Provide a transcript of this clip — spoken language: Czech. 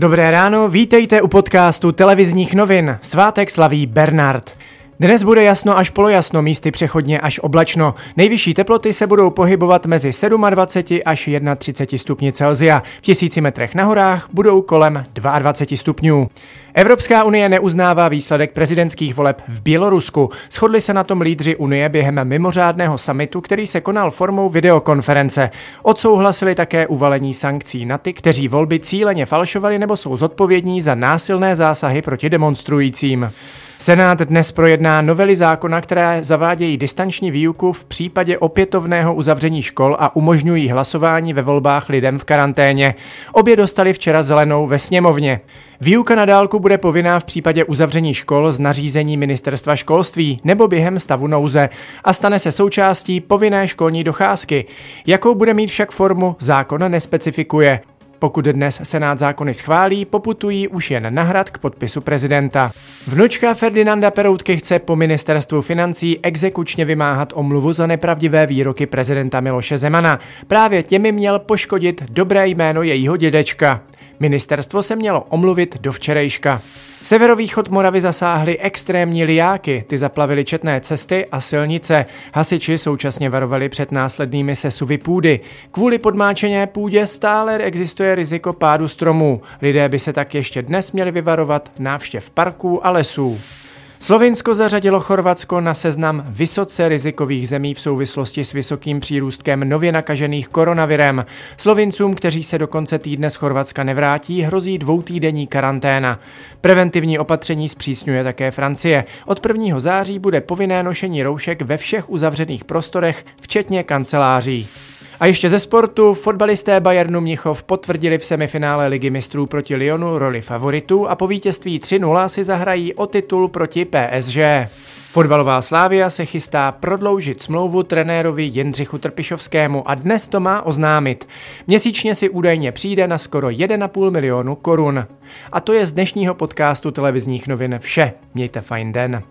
Dobré ráno, vítejte u podcastu televizních novin. Svátek slaví Bernard. Dnes bude jasno až polojasno, místy přechodně až oblačno. Nejvyšší teploty se budou pohybovat mezi 27 až 31 stupni Celzia. V tisíci metrech na horách budou kolem 22 stupňů. Evropská unie neuznává výsledek prezidentských voleb v Bělorusku. Shodli se na tom lídři unie během mimořádného samitu, který se konal formou videokonference. Odsouhlasili také uvalení sankcí na ty, kteří volby cíleně falšovali nebo jsou zodpovědní za násilné zásahy proti demonstrujícím. Senát dnes projedná novely zákona, které zavádějí distanční výuku v případě opětovného uzavření škol a umožňují hlasování ve volbách lidem v karanténě. Obě dostali včera zelenou ve sněmovně. Výuka na dálku bude povinná v případě uzavření škol z nařízení ministerstva školství nebo během stavu nouze a stane se součástí povinné školní docházky. Jakou bude mít však formu, zákon nespecifikuje. Pokud dnes Senát zákony schválí, poputují už jen na hrad k podpisu prezidenta. Vnučka Ferdinanda Peroutky chce po ministerstvu financí exekučně vymáhat omluvu za nepravdivé výroky prezidenta Miloše Zemana. Právě těmi měl poškodit dobré jméno jejího dědečka. Ministerstvo se mělo omluvit do včerejška. Severovýchod Moravy zasáhly extrémní liáky, ty zaplavily četné cesty a silnice. Hasiči současně varovali před následnými sesuvy půdy. Kvůli podmáčené půdě stále existuje riziko pádu stromů. Lidé by se tak ještě dnes měli vyvarovat návštěv parků a lesů. Slovinsko zařadilo Chorvatsko na seznam vysoce rizikových zemí v souvislosti s vysokým přírůstkem nově nakažených koronavirem. Slovincům, kteří se do konce týdne z Chorvatska nevrátí, hrozí dvoutýdenní karanténa. Preventivní opatření zpřísňuje také Francie. Od 1. září bude povinné nošení roušek ve všech uzavřených prostorech, včetně kanceláří. A ještě ze sportu, fotbalisté Bayernu Mnichov potvrdili v semifinále ligy mistrů proti Lyonu roli favoritů a po vítězství 3-0 si zahrají o titul proti PSG. Fotbalová Slávia se chystá prodloužit smlouvu trenérovi Jindřichu Trpišovskému a dnes to má oznámit. Měsíčně si údajně přijde na skoro 1,5 milionu korun. A to je z dnešního podcastu televizních novin vše. Mějte fajn den.